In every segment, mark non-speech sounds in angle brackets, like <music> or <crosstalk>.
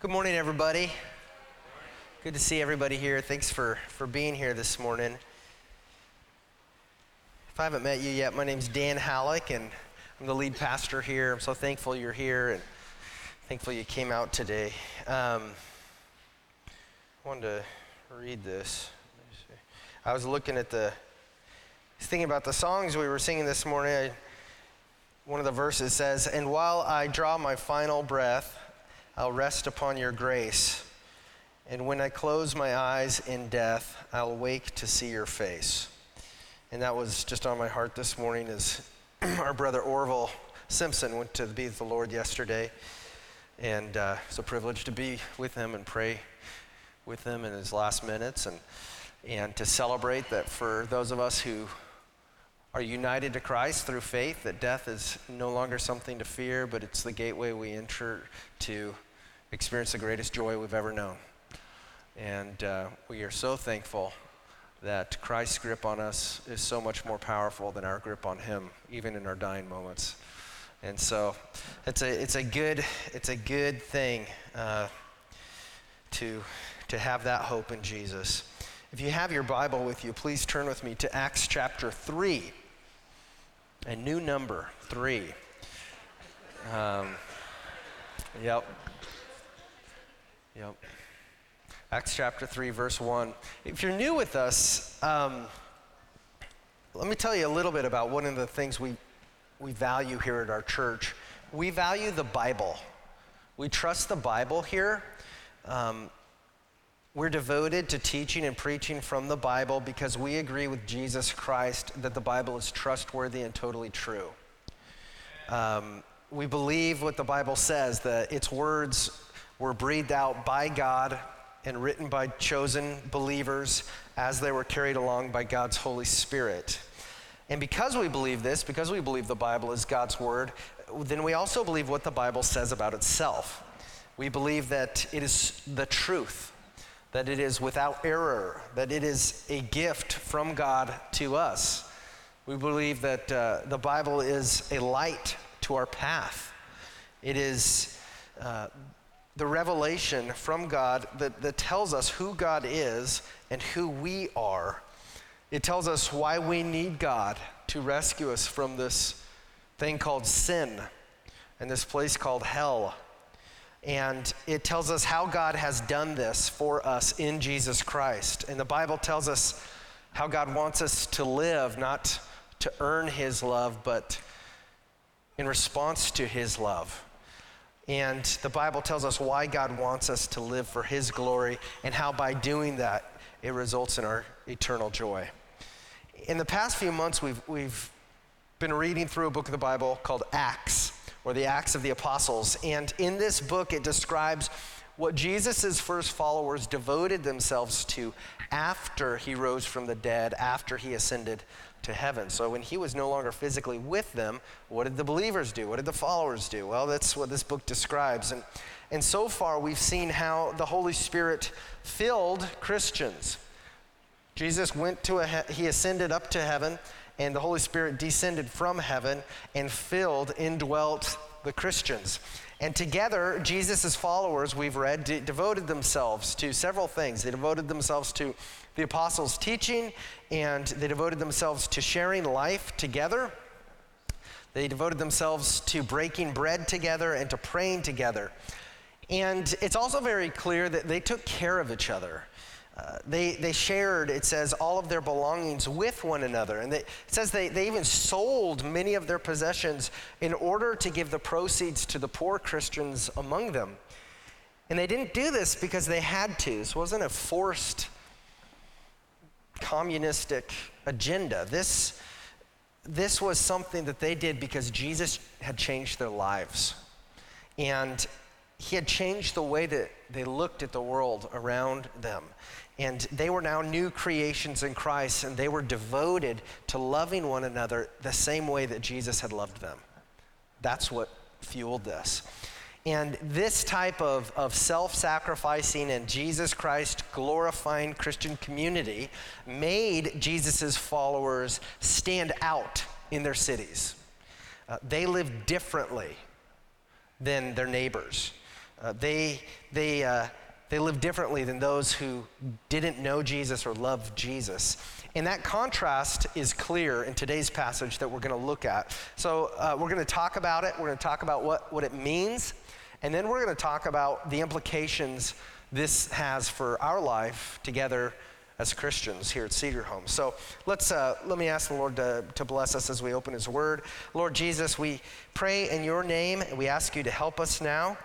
Good morning, everybody. Good to see everybody here. Thanks for, for being here this morning. If I haven't met you yet, my name's Dan Halleck, and I'm the lead pastor here. I'm so thankful you're here and thankful you came out today. Um, I wanted to read this. I was looking at the, thinking about the songs we were singing this morning. I, one of the verses says, And while I draw my final breath, I'll rest upon your grace. And when I close my eyes in death, I'll wake to see your face. And that was just on my heart this morning as <clears throat> our brother Orville Simpson went to be with the Lord yesterday. And uh, it's a privilege to be with him and pray with him in his last minutes and, and to celebrate that for those of us who are united to Christ through faith, that death is no longer something to fear, but it's the gateway we enter to experienced the greatest joy we've ever known. And uh, we are so thankful that Christ's grip on us is so much more powerful than our grip on Him, even in our dying moments. And so it's a, it's a, good, it's a good thing uh, to, to have that hope in Jesus. If you have your Bible with you, please turn with me to Acts chapter 3, a new number, 3. Um, yep. Yep. Acts chapter 3, verse 1. If you're new with us, um, let me tell you a little bit about one of the things we, we value here at our church. We value the Bible. We trust the Bible here. Um, we're devoted to teaching and preaching from the Bible because we agree with Jesus Christ that the Bible is trustworthy and totally true. Um, we believe what the Bible says, that its words were breathed out by God and written by chosen believers as they were carried along by God's Holy Spirit. And because we believe this, because we believe the Bible is God's Word, then we also believe what the Bible says about itself. We believe that it is the truth, that it is without error, that it is a gift from God to us. We believe that uh, the Bible is a light to our path. It is uh, the revelation from God that, that tells us who God is and who we are. It tells us why we need God to rescue us from this thing called sin and this place called hell. And it tells us how God has done this for us in Jesus Christ. And the Bible tells us how God wants us to live, not to earn His love, but in response to His love. And the Bible tells us why God wants us to live for His glory and how by doing that, it results in our eternal joy. In the past few months, we've, we've been reading through a book of the Bible called Acts, or the Acts of the Apostles. And in this book, it describes what Jesus' first followers devoted themselves to after he rose from the dead, after he ascended to heaven. So when he was no longer physically with them, what did the believers do? What did the followers do? Well, that's what this book describes. And, and so far, we've seen how the Holy Spirit filled Christians. Jesus went to a, he ascended up to heaven, and the Holy Spirit descended from heaven and filled, indwelt the Christians. And together, Jesus' followers, we've read, de- devoted themselves to several things. They devoted themselves to the apostles' teaching, and they devoted themselves to sharing life together. They devoted themselves to breaking bread together and to praying together. And it's also very clear that they took care of each other. Uh, they, they shared, it says, all of their belongings with one another. And they, it says they, they even sold many of their possessions in order to give the proceeds to the poor Christians among them. And they didn't do this because they had to. This wasn't a forced communistic agenda. This, this was something that they did because Jesus had changed their lives. And he had changed the way that they looked at the world around them. And they were now new creations in Christ, and they were devoted to loving one another the same way that Jesus had loved them. That's what fueled this. And this type of, of self sacrificing and Jesus Christ glorifying Christian community made Jesus' followers stand out in their cities. Uh, they lived differently than their neighbors. Uh, they, they, uh, they live differently than those who didn't know Jesus or love Jesus. And that contrast is clear in today's passage that we're going to look at. So uh, we're going to talk about it. We're going to talk about what, what it means. And then we're going to talk about the implications this has for our life together as Christians here at Cedar Home. So let's uh, let me ask the Lord to, to bless us as we open His Word. Lord Jesus, we pray in Your name and we ask You to help us now.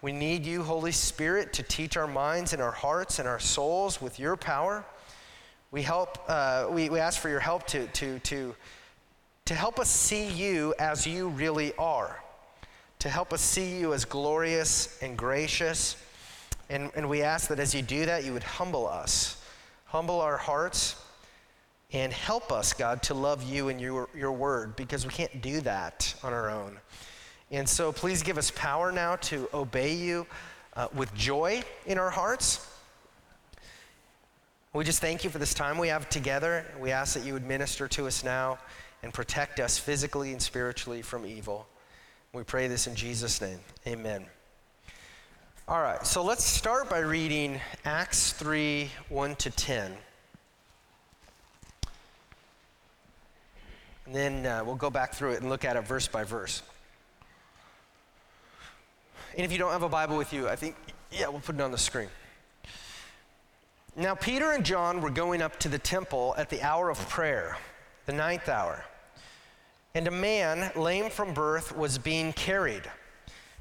We need You, Holy Spirit, to teach our minds and our hearts and our souls with Your power. We help. Uh, we, we ask for Your help to to to to help us see You as You really are. To help us see You as glorious and gracious. And, and we ask that as you do that, you would humble us humble our hearts, and help us, God, to love you and your, your word because we can't do that on our own. And so please give us power now to obey you uh, with joy in our hearts. We just thank you for this time we have together. We ask that you would minister to us now and protect us physically and spiritually from evil. We pray this in Jesus' name. Amen. All right, so let's start by reading Acts 3 1 to 10. And then uh, we'll go back through it and look at it verse by verse. And if you don't have a Bible with you, I think, yeah, we'll put it on the screen. Now, Peter and John were going up to the temple at the hour of prayer, the ninth hour. And a man, lame from birth, was being carried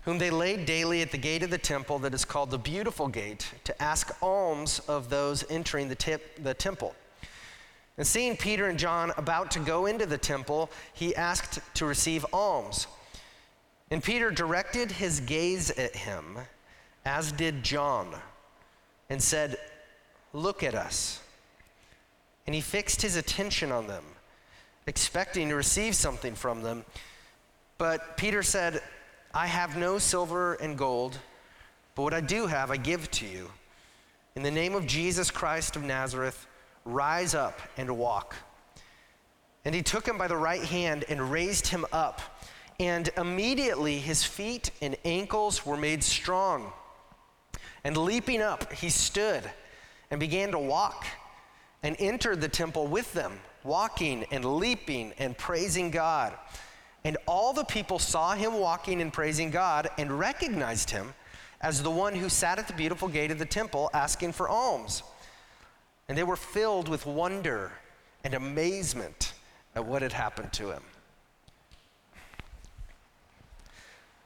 whom they laid daily at the gate of the temple that is called the Beautiful Gate, to ask alms of those entering the, the temple. And seeing Peter and John about to go into the temple, he asked to receive alms. And Peter directed his gaze at him, as did John, and said, Look at us. And he fixed his attention on them, expecting to receive something from them. But Peter said, I have no silver and gold, but what I do have, I give to you. In the name of Jesus Christ of Nazareth, rise up and walk. And he took him by the right hand and raised him up. And immediately his feet and ankles were made strong. And leaping up, he stood and began to walk and entered the temple with them, walking and leaping and praising God. And all the people saw him walking and praising God and recognized him as the one who sat at the beautiful gate of the temple asking for alms. And they were filled with wonder and amazement at what had happened to him.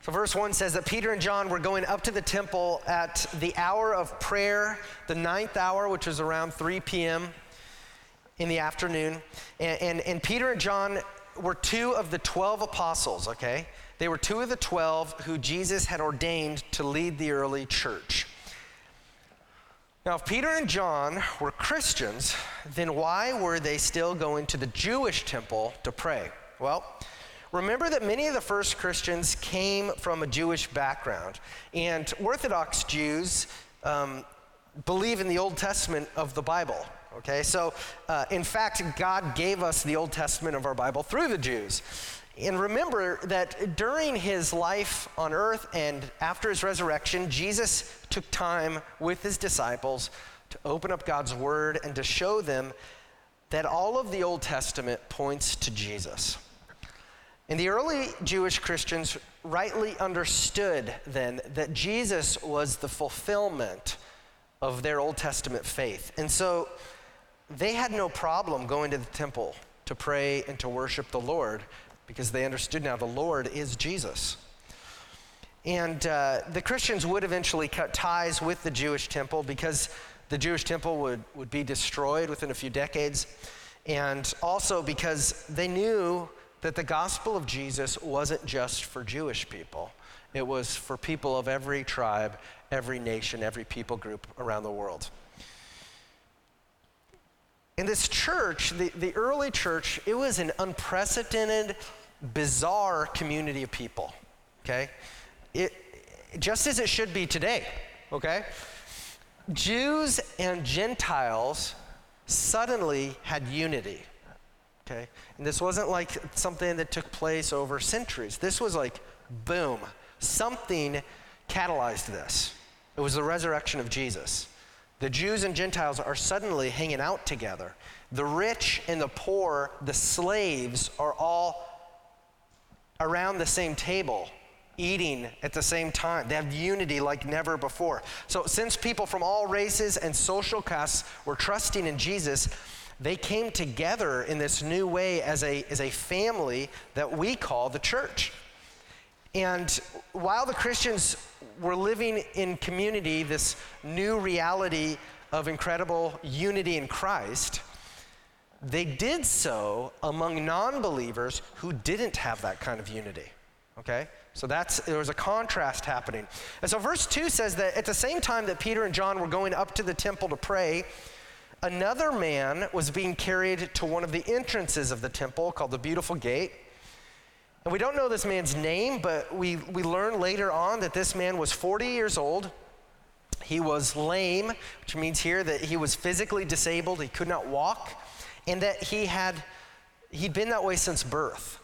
So, verse 1 says that Peter and John were going up to the temple at the hour of prayer, the ninth hour, which was around 3 p.m. in the afternoon. And, and, and Peter and John were two of the 12 apostles, okay? They were two of the 12 who Jesus had ordained to lead the early church. Now, if Peter and John were Christians, then why were they still going to the Jewish temple to pray? Well, remember that many of the first Christians came from a Jewish background, and Orthodox Jews um, believe in the Old Testament of the Bible. Okay, so uh, in fact, God gave us the Old Testament of our Bible through the Jews. And remember that during his life on earth and after his resurrection, Jesus took time with his disciples to open up God's word and to show them that all of the Old Testament points to Jesus. And the early Jewish Christians rightly understood then that Jesus was the fulfillment of their Old Testament faith. And so they had no problem going to the temple to pray and to worship the Lord because they understood now the Lord is Jesus. And uh, the Christians would eventually cut ties with the Jewish temple because the Jewish temple would, would be destroyed within a few decades. And also because they knew that the gospel of Jesus wasn't just for Jewish people, it was for people of every tribe, every nation, every people group around the world. In this church, the, the early church, it was an unprecedented, bizarre community of people, okay? It, just as it should be today, okay? Jews and Gentiles suddenly had unity, okay? And this wasn't like something that took place over centuries. This was like, boom, something catalyzed this. It was the resurrection of Jesus. The Jews and Gentiles are suddenly hanging out together. The rich and the poor, the slaves, are all around the same table, eating at the same time. They have unity like never before. So, since people from all races and social castes were trusting in Jesus, they came together in this new way as a, as a family that we call the church. And while the Christians were living in community, this new reality of incredible unity in Christ, they did so among non believers who didn't have that kind of unity. Okay? So that's there was a contrast happening. And so verse 2 says that at the same time that Peter and John were going up to the temple to pray, another man was being carried to one of the entrances of the temple called the Beautiful Gate. And we don't know this man's name, but we, we learn later on that this man was 40 years old. He was lame, which means here that he was physically disabled, he could not walk, and that he had he'd been that way since birth.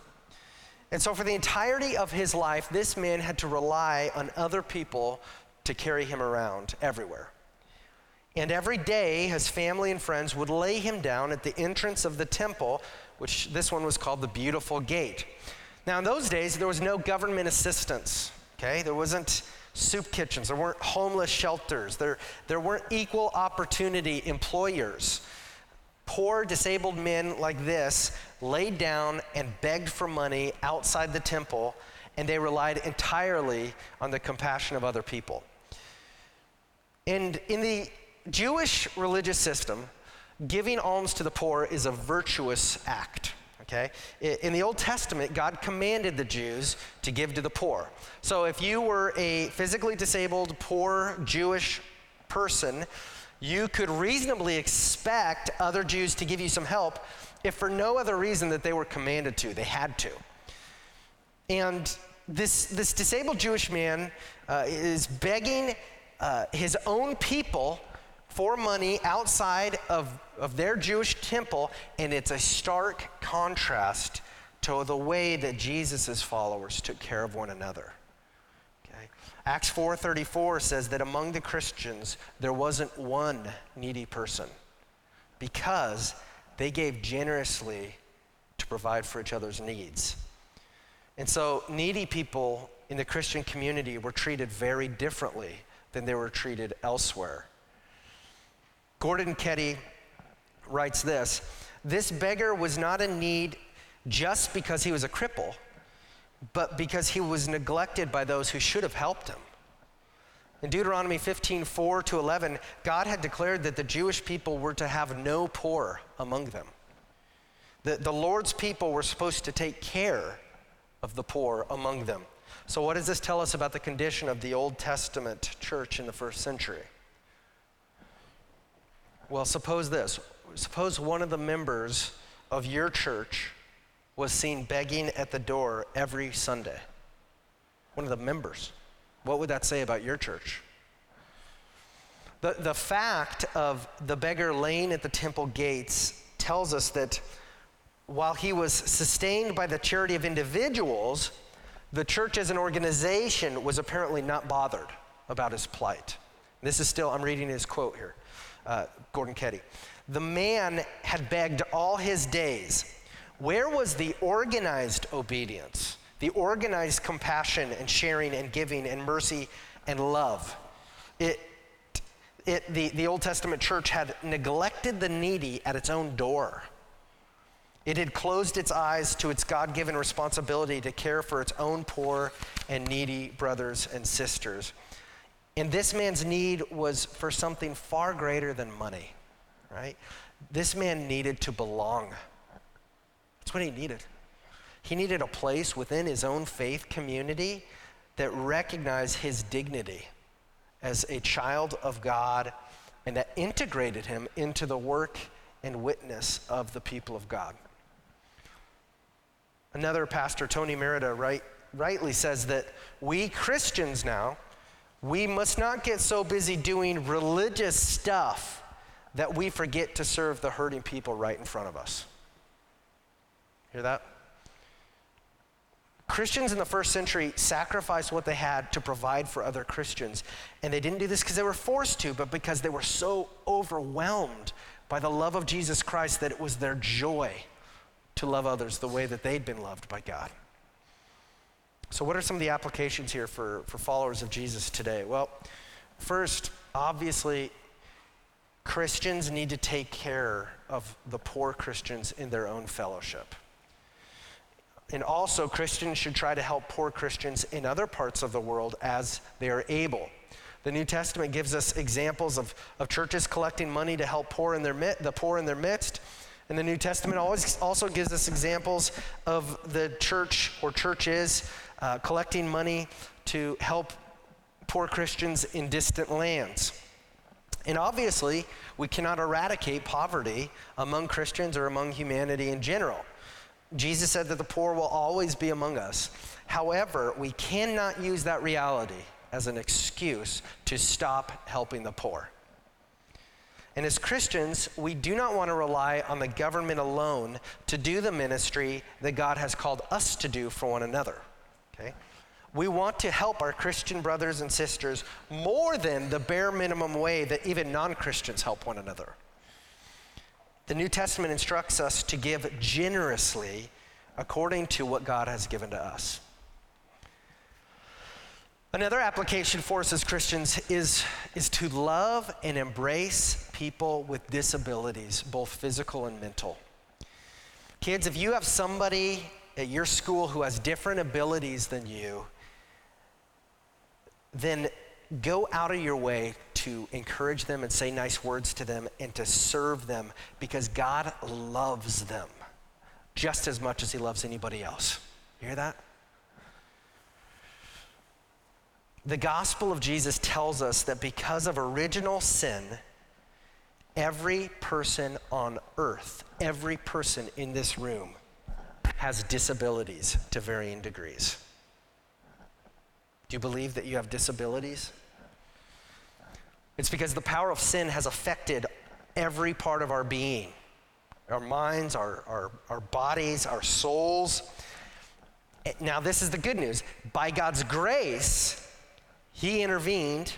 And so for the entirety of his life, this man had to rely on other people to carry him around everywhere. And every day, his family and friends would lay him down at the entrance of the temple, which this one was called the Beautiful Gate. Now, in those days, there was no government assistance, okay? There wasn't soup kitchens, there weren't homeless shelters, there, there weren't equal opportunity employers. Poor, disabled men like this laid down and begged for money outside the temple, and they relied entirely on the compassion of other people. And in the Jewish religious system, giving alms to the poor is a virtuous act okay? In the Old Testament, God commanded the Jews to give to the poor. So if you were a physically disabled, poor Jewish person, you could reasonably expect other Jews to give you some help if for no other reason that they were commanded to, they had to. And this, this disabled Jewish man uh, is begging uh, his own people for money outside of, of their Jewish temple, and it's a stark contrast to the way that Jesus' followers took care of one another. Okay? Acts 4:34 says that among the Christians there wasn't one needy person because they gave generously to provide for each other's needs. And so needy people in the Christian community were treated very differently than they were treated elsewhere. Gordon Keddie writes this This beggar was not in need just because he was a cripple, but because he was neglected by those who should have helped him. In Deuteronomy 15, 4 to 11, God had declared that the Jewish people were to have no poor among them. The, the Lord's people were supposed to take care of the poor among them. So, what does this tell us about the condition of the Old Testament church in the first century? Well, suppose this. Suppose one of the members of your church was seen begging at the door every Sunday. One of the members. What would that say about your church? The, the fact of the beggar laying at the temple gates tells us that while he was sustained by the charity of individuals, the church as an organization was apparently not bothered about his plight. This is still, I'm reading his quote here uh, Gordon Keddie. The man had begged all his days. Where was the organized obedience, the organized compassion and sharing and giving and mercy and love? It, it, the, the Old Testament church had neglected the needy at its own door. It had closed its eyes to its God given responsibility to care for its own poor and needy brothers and sisters. And this man's need was for something far greater than money, right? This man needed to belong. That's what he needed. He needed a place within his own faith community that recognized his dignity as a child of God and that integrated him into the work and witness of the people of God. Another pastor, Tony Merida, right, rightly says that we Christians now, we must not get so busy doing religious stuff that we forget to serve the hurting people right in front of us. Hear that? Christians in the first century sacrificed what they had to provide for other Christians. And they didn't do this because they were forced to, but because they were so overwhelmed by the love of Jesus Christ that it was their joy to love others the way that they'd been loved by God. So, what are some of the applications here for, for followers of Jesus today? Well, first, obviously, Christians need to take care of the poor Christians in their own fellowship. And also, Christians should try to help poor Christians in other parts of the world as they are able. The New Testament gives us examples of, of churches collecting money to help poor in their, the poor in their midst. And the New Testament always also gives us examples of the church or churches uh, collecting money to help poor Christians in distant lands. And obviously, we cannot eradicate poverty among Christians or among humanity in general. Jesus said that the poor will always be among us. However, we cannot use that reality as an excuse to stop helping the poor. And as Christians, we do not want to rely on the government alone to do the ministry that God has called us to do for one another. Okay? We want to help our Christian brothers and sisters more than the bare minimum way that even non Christians help one another. The New Testament instructs us to give generously according to what God has given to us. Another application for us as Christians is, is to love and embrace people with disabilities, both physical and mental. Kids, if you have somebody at your school who has different abilities than you, then go out of your way to encourage them and say nice words to them and to serve them because God loves them just as much as He loves anybody else. You hear that? The gospel of Jesus tells us that because of original sin, every person on earth, every person in this room, has disabilities to varying degrees. Do you believe that you have disabilities? It's because the power of sin has affected every part of our being our minds, our, our, our bodies, our souls. Now, this is the good news. By God's grace, He intervened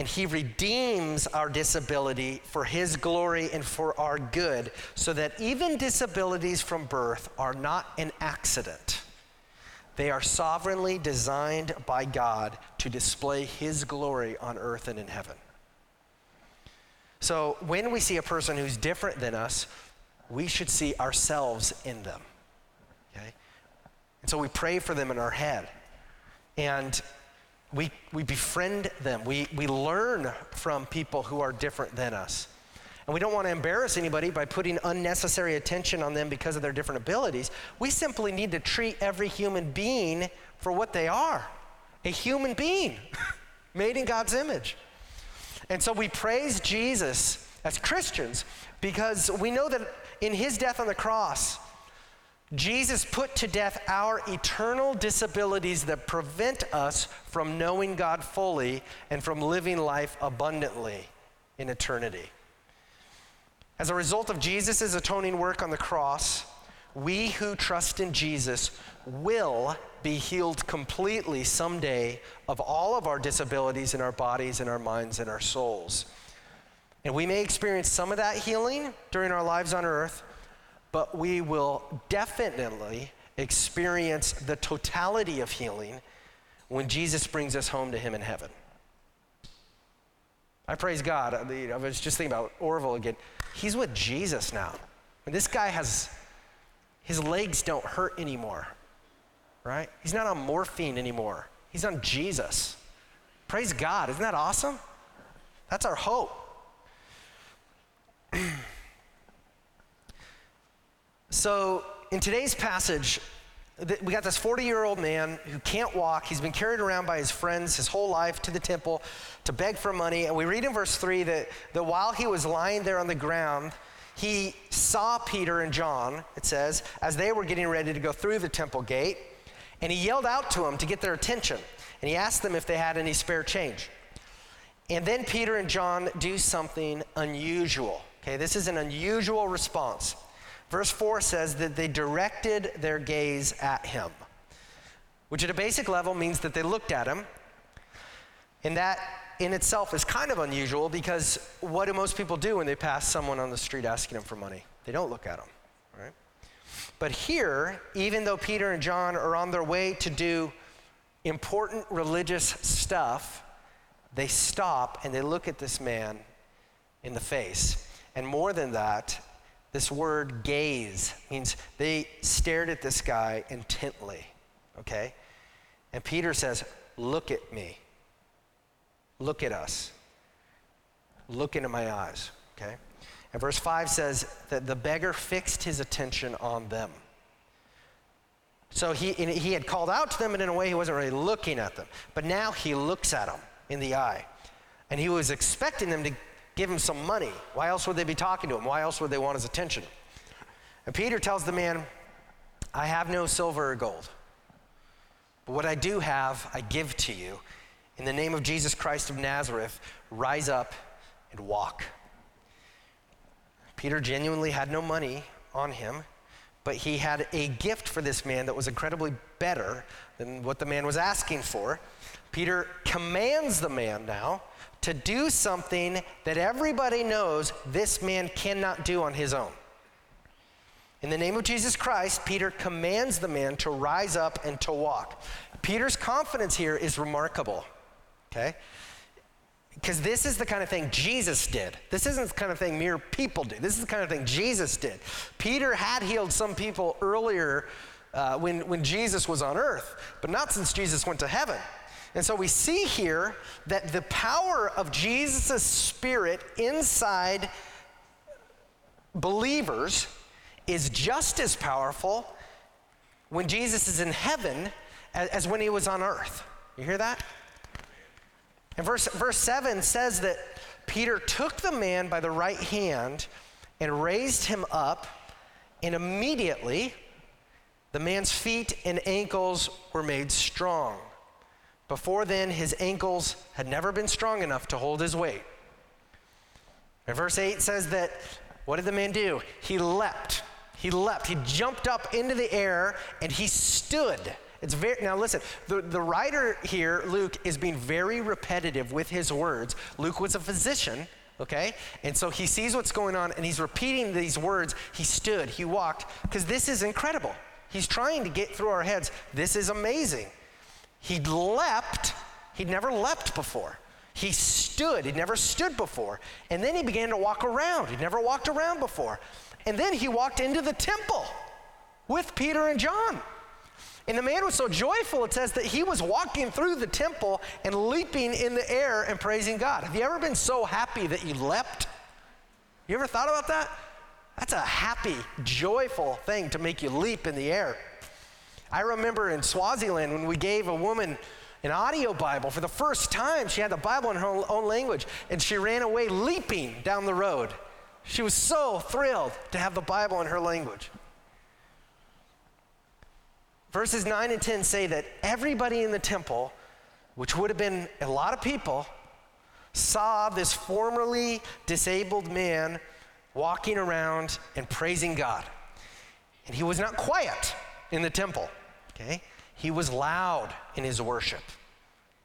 and He redeems our disability for His glory and for our good, so that even disabilities from birth are not an accident. They are sovereignly designed by God to display His glory on earth and in heaven. So when we see a person who's different than us, we should see ourselves in them. Okay? And so we pray for them in our head. And we, we befriend them. We, we learn from people who are different than us. And we don't want to embarrass anybody by putting unnecessary attention on them because of their different abilities. We simply need to treat every human being for what they are a human being <laughs> made in God's image. And so we praise Jesus as Christians because we know that in his death on the cross, Jesus put to death our eternal disabilities that prevent us from knowing God fully and from living life abundantly in eternity. As a result of Jesus' atoning work on the cross, we who trust in Jesus will be healed completely someday of all of our disabilities in our bodies and our minds and our souls. And we may experience some of that healing during our lives on earth, but we will definitely experience the totality of healing when Jesus brings us home to Him in heaven. I praise God. I was just thinking about Orville again. He's with Jesus now. And this guy has, his legs don't hurt anymore, right? He's not on morphine anymore. He's on Jesus. Praise God. Isn't that awesome? That's our hope. <clears throat> So, in today's passage, we got this 40 year old man who can't walk. He's been carried around by his friends his whole life to the temple to beg for money. And we read in verse 3 that, that while he was lying there on the ground, he saw Peter and John, it says, as they were getting ready to go through the temple gate. And he yelled out to them to get their attention. And he asked them if they had any spare change. And then Peter and John do something unusual. Okay, this is an unusual response. Verse 4 says that they directed their gaze at him. which at a basic level means that they looked at him. And that in itself is kind of unusual because what do most people do when they pass someone on the street asking them for money? They don't look at them, right? But here, even though Peter and John are on their way to do important religious stuff, they stop and they look at this man in the face. And more than that, this word gaze means they stared at this guy intently, okay? And Peter says, Look at me. Look at us. Look into my eyes, okay? And verse 5 says that the beggar fixed his attention on them. So he, he had called out to them, and in a way, he wasn't really looking at them. But now he looks at them in the eye. And he was expecting them to give him some money. Why else would they be talking to him? Why else would they want his attention? And Peter tells the man, I have no silver or gold, but what I do have, I give to you. In the name of Jesus Christ of Nazareth, rise up and walk. Peter genuinely had no money on him, but he had a gift for this man that was incredibly better than what the man was asking for. Peter commands the man now to do something that everybody knows this man cannot do on his own. In the name of Jesus Christ, Peter commands the man to rise up and to walk. Peter's confidence here is remarkable, okay? Because this is the kind of thing Jesus did. This isn't the kind of thing mere people do. This is the kind of thing Jesus did. Peter had healed some people earlier uh, when, when Jesus was on earth, but not since Jesus went to heaven. And so we see here that the power of Jesus' spirit inside believers is just as powerful when Jesus is in heaven as, when he was on earth. You hear that? And verse, verse 7 says that Peter took the man by the right hand and raised him up, and immediately the man's feet and ankles were made strong. Before then, his ankles had never been strong enough to hold his weight. And verse 8 says that what did the man do? He leapt. He leapt. He jumped up into the air and he stood. It's very now listen, the, the writer here, Luke, is being very repetitive with his words. Luke was a physician, okay? And so he sees what's going on and he's repeating these words. He stood, he walked, because this is incredible. He's trying to get through our heads. This is amazing. He leapt, he'd never leapt before. He stood, he'd never stood before. And then he began to walk around. He'd never walked around before. And then he walked into the temple with Peter and John. And the man was so joyful, it says that he was walking through the temple and leaping in the air and praising God. Have you ever been so happy that you leapt? You ever thought about that? That's a happy, joyful thing to make you leap in the air. I remember in Swaziland when we gave a woman an audio Bible for the first time. She had the Bible in her own language and she ran away leaping down the road. She was so thrilled to have the Bible in her language. Verses 9 and 10 say that everybody in the temple, which would have been a lot of people, saw this formerly disabled man walking around and praising God. And he was not quiet in the temple, okay? He was loud in his worship.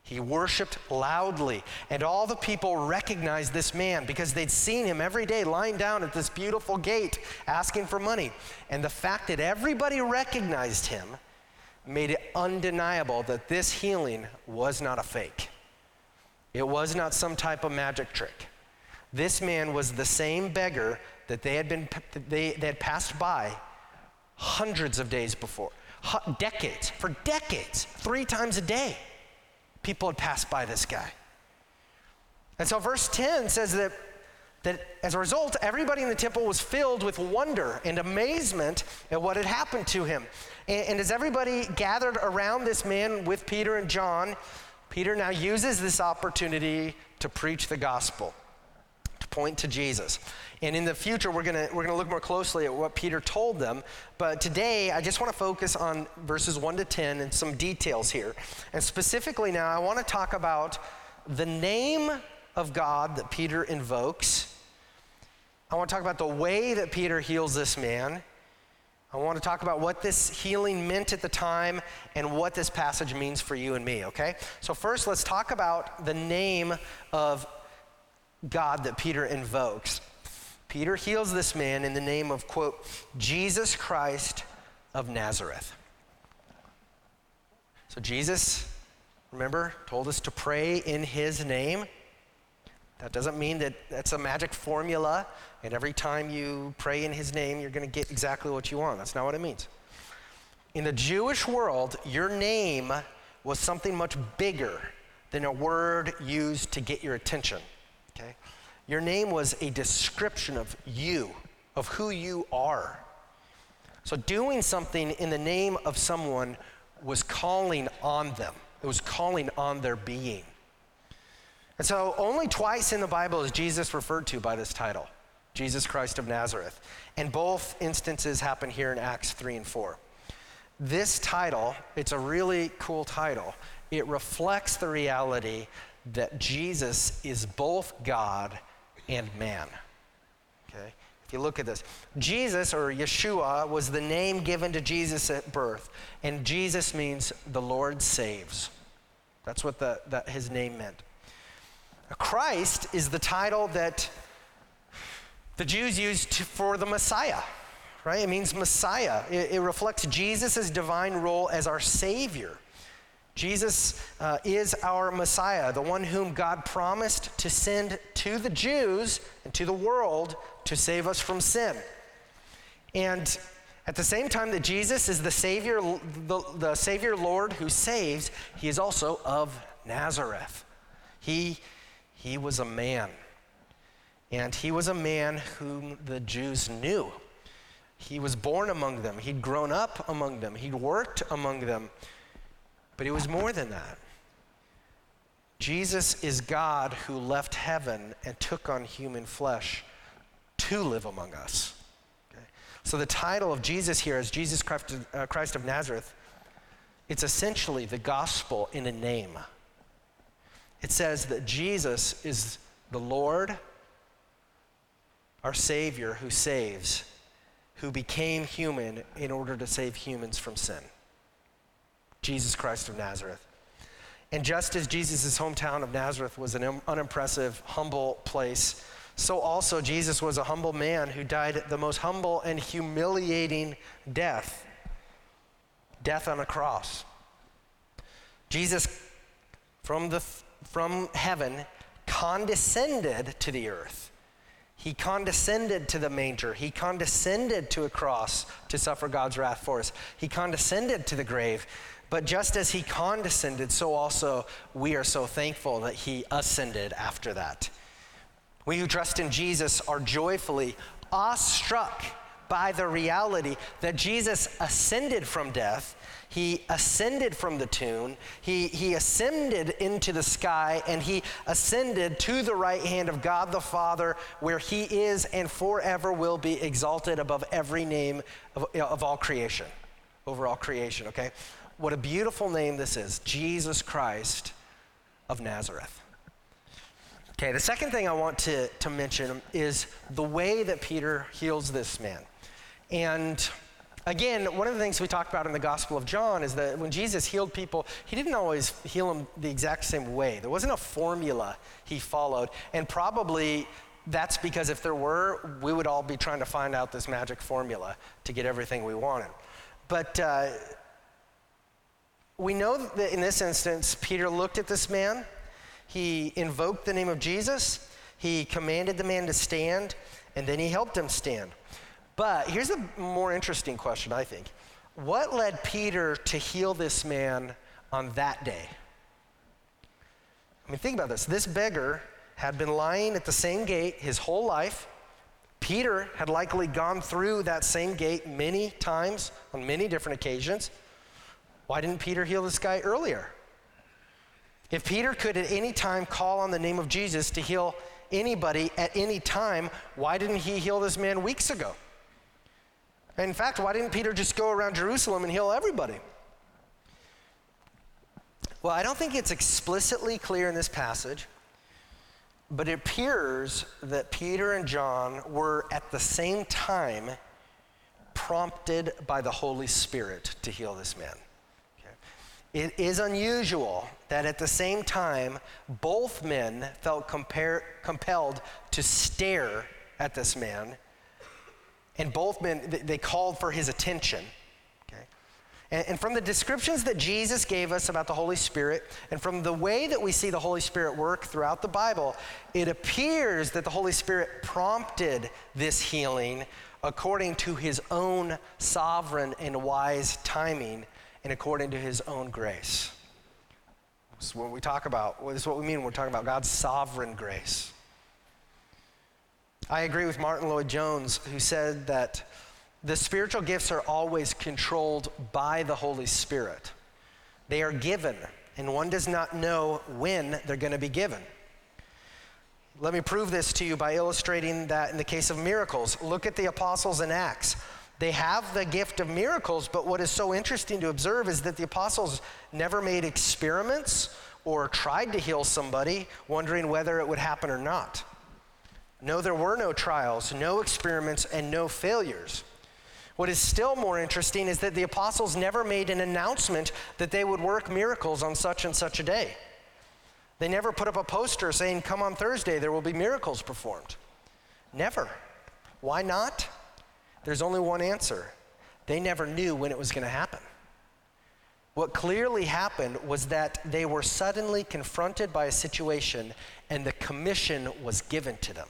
He worshiped loudly, and all the people recognized this man because they'd seen him every day lying down at this beautiful gate asking for money. And the fact that everybody recognized him made it undeniable that this healing was not a fake. It was not some type of magic trick. This man was the same beggar that they had been they, they had passed by hundreds of days before, decades, for decades, three times a day. People had passed by this guy. And so verse 10 says that that as a result, everybody in the temple was filled with wonder and amazement at what had happened to him. And, and as everybody gathered around this man with Peter and John, Peter now uses this opportunity to preach the gospel, point to Jesus. And in the future, we're going we're gonna look more closely at what Peter told them. But today, I just want to focus on verses 1 to 10 and some details here. And specifically now, I want to talk about the name of God that Peter invokes I want to talk about the way that Peter heals this man. I I want to talk about what this healing meant at the time and what this passage means for you and me, okay? So, first, let's talk about the name of God that Peter invokes. Peter heals this man in the name of, quote, Jesus Christ of Nazareth. So, Jesus, remember, told us to pray in his name. That doesn't mean that that's a magic formula, and every time you pray in his name, you're going to get exactly what you want. That's not what it means. In the Jewish world, your name was something much bigger than a word used to get your attention. Okay? Your name was a description of you, of who you are. So, doing something in the name of someone was calling on them, it was calling on their being. And so, only twice in the Bible is Jesus referred to by this title Jesus Christ of Nazareth. And both instances happen here in Acts 3 and 4. This title, it's a really cool title. It reflects the reality that Jesus is both God and man. Okay? If you look at this, Jesus or Yeshua was the name given to Jesus at birth, and Jesus means the Lord saves. That's what the, his name meant. Christ is the title that the Jews used for the Messiah, right? It means Messiah. It, it reflects Jesus' divine role as our Savior. Jesus uh, is our Messiah, the one whom God promised to send to the Jews and to the world to save us from sin. And at the same time that Jesus is the Savior, the, the Savior Lord who saves, he is also of Nazareth. He he was a man. And he was a man whom the Jews knew. He was born among them, he'd grown up among them, he'd worked among them. But he was more than that. Jesus is God who left heaven and took on human flesh to live among us. Okay? So the title of Jesus here is Jesus Christ, uh, Christ of Nazareth. It's essentially the gospel in a name it says that Jesus is the Lord, our Savior who saves, who became human in order to save humans from sin. Jesus Christ of Nazareth. And just as Jesus' hometown of Nazareth was an unimpressive, humble place, so also Jesus was a humble man who died the most humble and humiliating death death on a cross. Jesus, from the from heaven condescended to the earth. He condescended to the manger. He condescended to a cross to suffer God's wrath for us. He condescended to the grave. But just as he condescended, so also we are so thankful that he ascended after that. We who trust in Jesus are joyfully awestruck by the reality that Jesus ascended from death he ascended from the tomb, he, he ascended into the sky, and he ascended to the right hand of God the Father, where he is and forever will be exalted above every name of, of all creation, over all creation, okay? What a beautiful name this is Jesus Christ of Nazareth. Okay, the second thing I want to, to mention is the way that Peter heals this man. And Again, one of the things we talked about in the Gospel of John is that when Jesus healed people, he didn't always heal them the exact same way. There wasn't a formula he followed. And probably that's because if there were, we would all be trying to find out this magic formula to get everything we wanted. But uh, we know that in this instance, Peter looked at this man, he invoked the name of Jesus, he commanded the man to stand, and then he helped him stand. But here's a more interesting question, I think. What led Peter to heal this man on that day? I mean, think about this. This beggar had been lying at the same gate his whole life. Peter had likely gone through that same gate many times on many different occasions. Why didn't Peter heal this guy earlier? If Peter could at any time call on the name of Jesus to heal anybody at any time, why didn't he heal this man weeks ago? In fact, why didn't Peter just go around Jerusalem and heal everybody? Well, I don't think it's explicitly clear in this passage, but it appears that Peter and John were at the same time prompted by the Holy Spirit to heal this man. It is unusual that at the same time, both men felt compare, compelled to stare at this man, and both men, they called for his attention. Okay? And, and from the descriptions that Jesus gave us about the Holy Spirit, and from the way that we see the Holy Spirit work throughout the Bible, it appears that the Holy Spirit prompted this healing according to his own sovereign and wise timing and according to his own grace. This is what we talk about. This is what we mean when we're talking about God's sovereign grace. I agree with Martyn Lloyd-Jones, who said that the spiritual gifts are always controlled by the Holy Spirit. They are given, and one does not know when they're going to be given. Let me prove this to you by illustrating that in the case of miracles. Look at the apostles in Acts. They have the gift of miracles, but what is so interesting to observe is that the apostles never made experiments or tried to heal somebody, wondering whether it would happen or not. No, there were no trials, no experiments, and no failures. What is still more interesting is that the apostles never made an announcement that they would work miracles on such and such a day. They never put up a poster saying, Come on Thursday, there will be miracles performed. Never. Why not? There's only one answer they never knew when it was going to happen. What clearly happened was that they were suddenly confronted by a situation and the commission was given to them.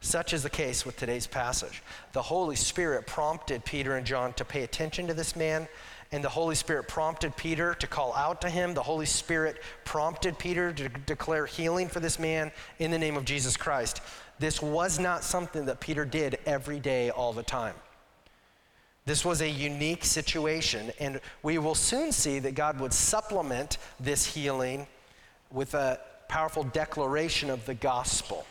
Such is the case with today's passage. The Holy Spirit prompted Peter and John to pay attention to this man, and the Holy Spirit prompted Peter to call out to him. The Holy Spirit prompted Peter to declare healing for this man in the name of Jesus Christ. This was not something that Peter did every day, all the time. This was a unique situation, and we will soon see that God would supplement this healing with a powerful declaration of the gospel,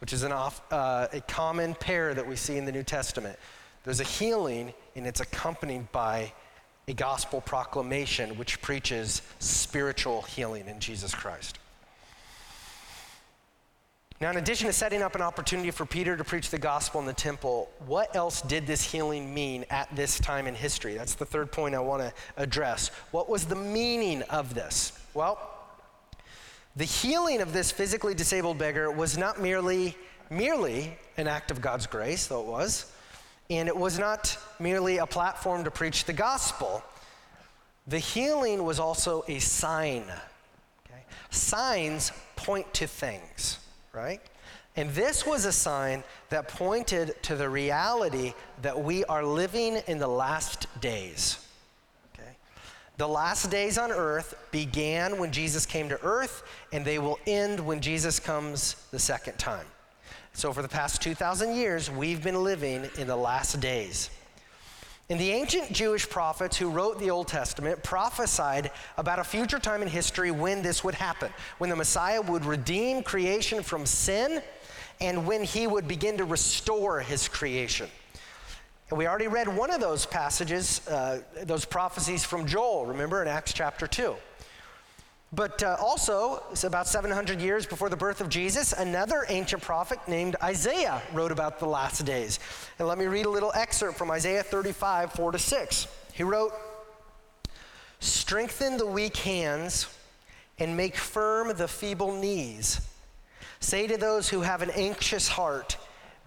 which is off, uh, a common pair that we see in the New Testament. There's a healing, and it's accompanied by a gospel proclamation which preaches spiritual healing in Jesus Christ. Now, in addition to setting up an opportunity for Peter to preach the gospel in the temple, what else did this healing mean at this time in history? That's the third point I want to address. What was the meaning of this? Well, the healing of this physically disabled beggar was not merely merely an act of God's grace, though it was, and it was not merely a platform to preach the gospel. The healing was also a sign. Okay? Signs point to things right? And this was a sign that pointed to the reality that we are living in the last days. Okay? The last days on earth began when Jesus came to earth, and they will end when Jesus comes the second time. So, for the past 2,000 years, we've been living in the last days. And the ancient Jewish prophets who wrote the Old Testament prophesied about a future time in history when this would happen, when the Messiah would redeem creation from sin and when he would begin to restore his creation. And we already read one of those passages, uh, those prophecies from Joel, remember in Acts chapter 2. But uh, also, it's about 700 years before the birth of Jesus, another ancient prophet named Isaiah wrote about the last days. And let me read a little excerpt from Isaiah 35, 4 to 6. He wrote, Strengthen the weak hands and make firm the feeble knees. Say to those who have an anxious heart,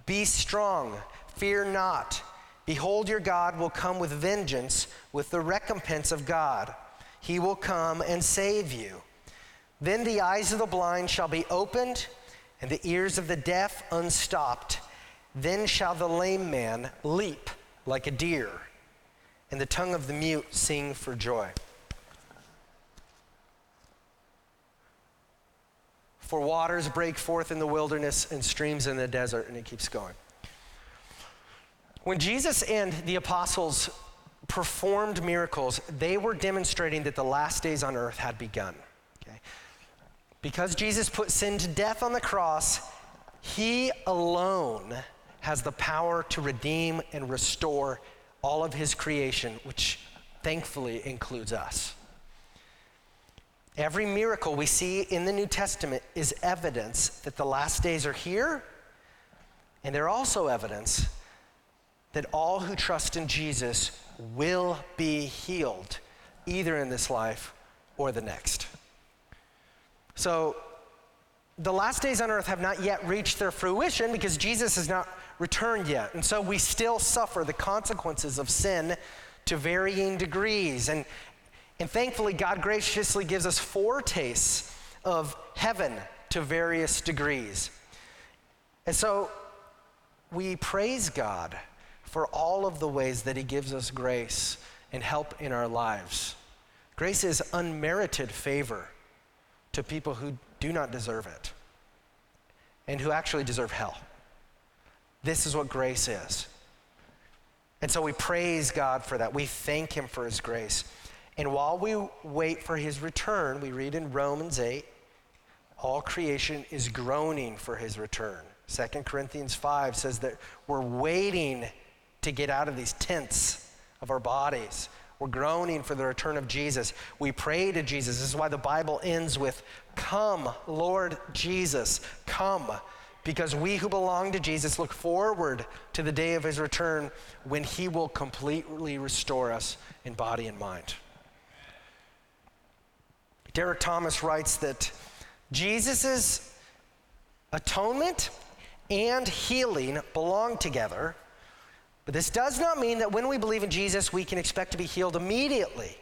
Be strong, fear not. Behold, your God will come with vengeance, with the recompense of God he will come and save you. Then the eyes of the blind shall be opened, and the ears of the deaf unstopped. Then shall the lame man leap like a deer, and the tongue of the mute sing for joy. For waters break forth in the wilderness and streams in the desert, and it keeps going. When Jesus and the apostles performed miracles, they were demonstrating that the last days on earth had begun. Okay? Because Jesus put sin to death on the cross, he alone has the power to redeem and restore all of his creation, which thankfully includes us. Every miracle we see in the New Testament is evidence that the last days are here, and they're also evidence that all who trust in Jesus will be healed, either in this life or the next. So, the last days on earth have not yet reached their fruition because Jesus has not returned yet. And so we still suffer the consequences of sin to varying degrees. And, and thankfully, God graciously gives us foretastes of heaven to various degrees. And so we praise God for all of the ways that He gives us grace and help in our lives. Grace is unmerited favor to people who do not deserve it and who actually deserve hell. This is what grace is. And so we praise God for that. We thank Him for His grace. And while we wait for His return, we read in Romans 8 all creation is groaning for His return. 2 Corinthians 5 says that we're waiting to get out of these tents of our bodies we're groaning for the return of Jesus. We pray to Jesus. This is why the Bible ends with, Come, Lord Jesus, come. Because we who belong to Jesus look forward to the day of his return when he will completely restore us in body and mind. Derek Thomas writes that Jesus' atonement and healing belong together but this does not mean that when we believe in Jesus, we can expect to be healed immediately.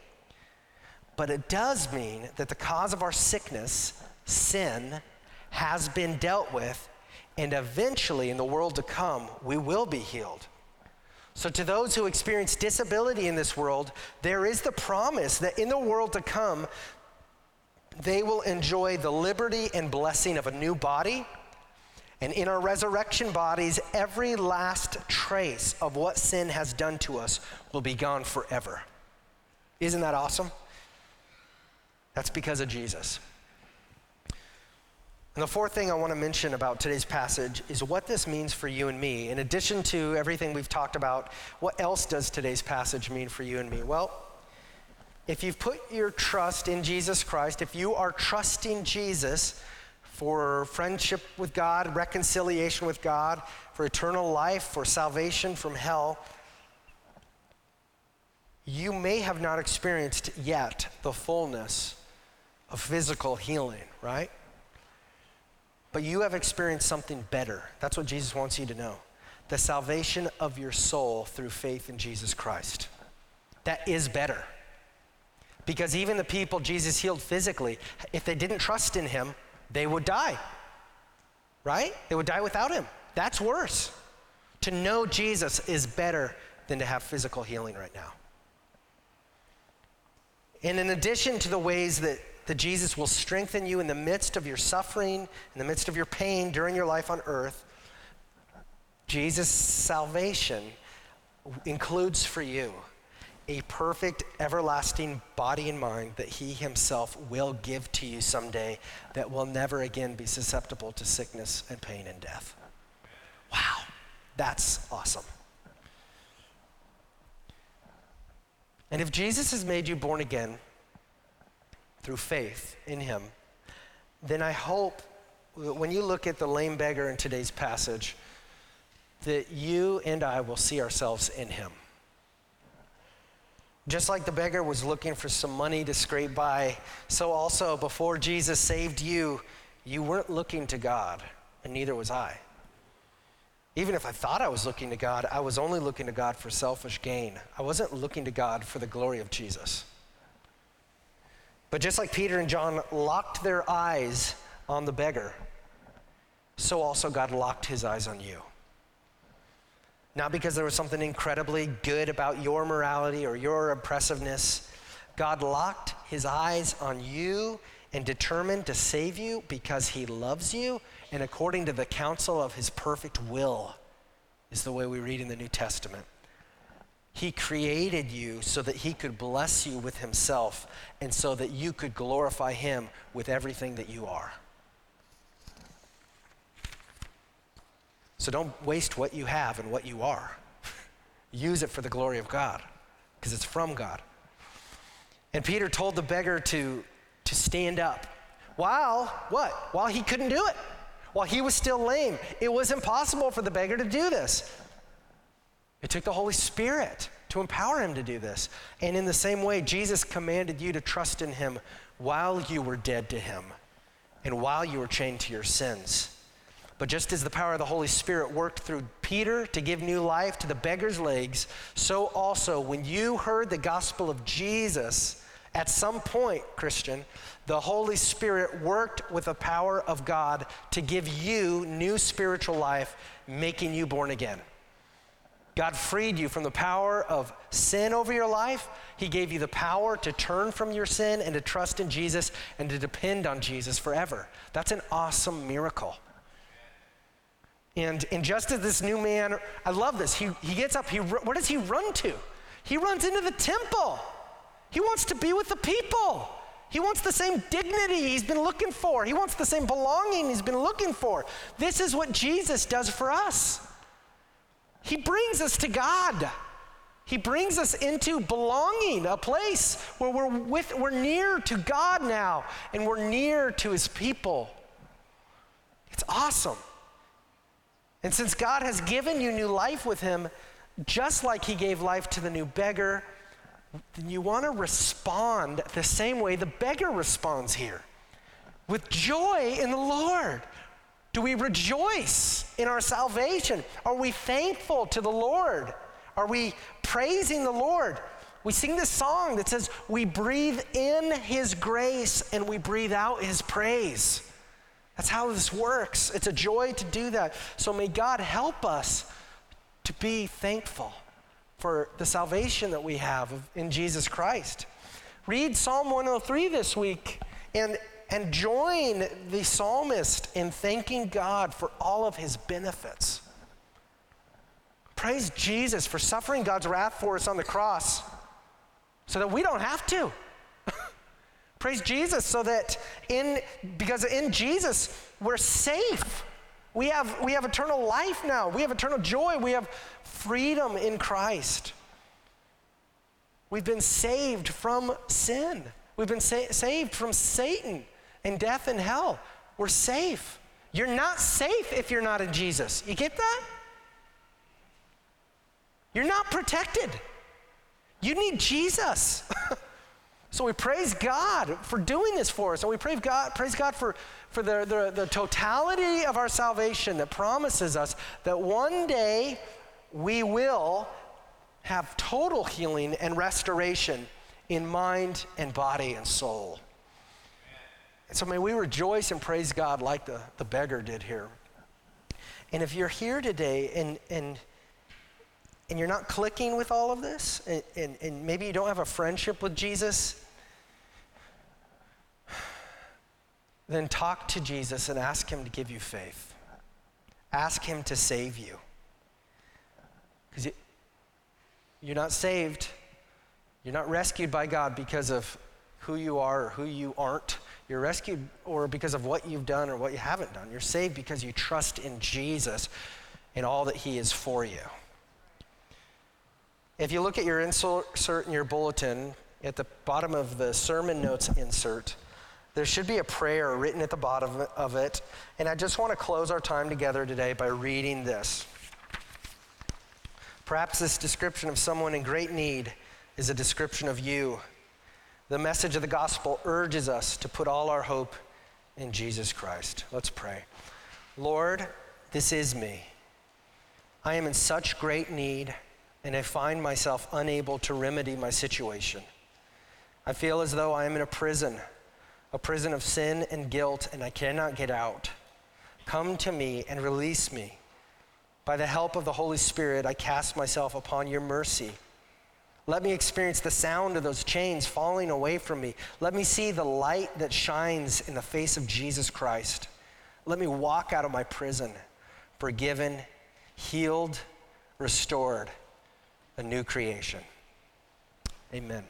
But it does mean that the cause of our sickness, sin, has been dealt with, and eventually in the world to come, we will be healed. So, to those who experience disability in this world, there is the promise that in the world to come, they will enjoy the liberty and blessing of a new body and in our resurrection bodies, every last trace of what sin has done to us will be gone forever. Isn't that awesome? That's because of Jesus. And the fourth thing I want to mention about today's passage is what this means for you and me. In addition to everything we've talked about, what else does today's passage mean for you and me? Well, if you've put your trust in Jesus Christ, if you are trusting Jesus, for friendship with God, reconciliation with God, for eternal life, for salvation from hell, you may have not experienced yet the fullness of physical healing, right? But you have experienced something better. That's what Jesus wants you to know the salvation of your soul through faith in Jesus Christ. That is better. Because even the people Jesus healed physically, if they didn't trust in him, they would die. Right? They would die without him. That's worse. To know Jesus is better than to have physical healing right now. And in addition to the ways that, that Jesus will strengthen you in the midst of your suffering, in the midst of your pain during your life on earth, Jesus' salvation includes for you a perfect, everlasting body and mind that He Himself will give to you someday that will never again be susceptible to sickness and pain and death. Wow, that's awesome. And if Jesus has made you born again through faith in Him, then I hope that when you look at the lame beggar in today's passage, that you and I will see ourselves in Him. Just like the beggar was looking for some money to scrape by, so also before Jesus saved you, you weren't looking to God, and neither was I. Even if I thought I was looking to God, I was only looking to God for selfish gain. I wasn't looking to God for the glory of Jesus. But just like Peter and John locked their eyes on the beggar, so also God locked his eyes on you. Not because there was something incredibly good about your morality or your oppressiveness. God locked his eyes on you and determined to save you because he loves you and according to the counsel of his perfect will, is the way we read in the New Testament. He created you so that he could bless you with himself and so that you could glorify him with everything that you are. So don't waste what you have and what you are. Use it for the glory of God because it's from God. And Peter told the beggar to, to stand up. While, what? While he couldn't do it. While he was still lame. It was impossible for the beggar to do this. It took the Holy Spirit to empower him to do this. And in the same way, Jesus commanded you to trust in him while you were dead to him and while you were chained to your sins. But just as the power of the Holy Spirit worked through Peter to give new life to the beggar's legs, so also when you heard the gospel of Jesus, at some point, Christian, the Holy Spirit worked with the power of God to give you new spiritual life, making you born again. God freed you from the power of sin over your life. He gave you the power to turn from your sin and to trust in Jesus and to depend on Jesus forever. That's an awesome miracle. And, and just as this new man, I love this, he, he gets up, he, what does he run to? He runs into the temple. He wants to be with the people. He wants the same dignity he's been looking for. He wants the same belonging he's been looking for. This is what Jesus does for us. He brings us to God. He brings us into belonging, a place where we're with we're near to God now and we're near to his people. It's awesome. And since God has given you new life with Him, just like He gave life to the new beggar, then you want to respond the same way the beggar responds here with joy in the Lord. Do we rejoice in our salvation? Are we thankful to the Lord? Are we praising the Lord? We sing this song that says, We breathe in His grace and we breathe out His praise. That's how this works. It's a joy to do that. So may God help us to be thankful for the salvation that we have in Jesus Christ. Read Psalm 103 this week and, and join the psalmist in thanking God for all of his benefits. Praise Jesus for suffering God's wrath for us on the cross so that we don't have to. Praise Jesus so that in because in Jesus we're safe. We have we have eternal life now. We have eternal joy. We have freedom in Christ. We've been saved from sin. We've been sa- saved from Satan and death and hell. We're safe. You're not safe if you're not in Jesus. You get that? You're not protected. You need Jesus. <laughs> So we praise God for doing this for us. And we praise God, praise God for, for the, the, the totality of our salvation that promises us that one day we will have total healing and restoration in mind and body and soul. And so may we rejoice and praise God like the, the beggar did here. And if you're here today and, and and you're not clicking with all of this, and, and, and, maybe you don't have a friendship with Jesus, then talk to Jesus and ask Him to give you faith. Ask Him to save you. Because you're not saved, you're not rescued by God because of who you are or who you aren't. You're rescued or because of what you've done or what you haven't done. You're saved because you trust in Jesus and all that He is for you. If you look at your insert in your bulletin, at the bottom of the sermon notes insert, there should be a prayer written at the bottom of it. And I just want to close our time together today by reading this. Perhaps this description of someone in great need is a description of you. The message of the gospel urges us to put all our hope in Jesus Christ. Let's pray. Lord, this is me. I am in such great need, and I find myself unable to remedy my situation. I feel as though I am in a prison a prison of sin and guilt, and I cannot get out. Come to me and release me. By the help of the Holy Spirit, I cast myself upon your mercy. Let me experience the sound of those chains falling away from me. Let me see the light that shines in the face of Jesus Christ. Let me walk out of my prison, forgiven, healed, restored, a new creation. Amen.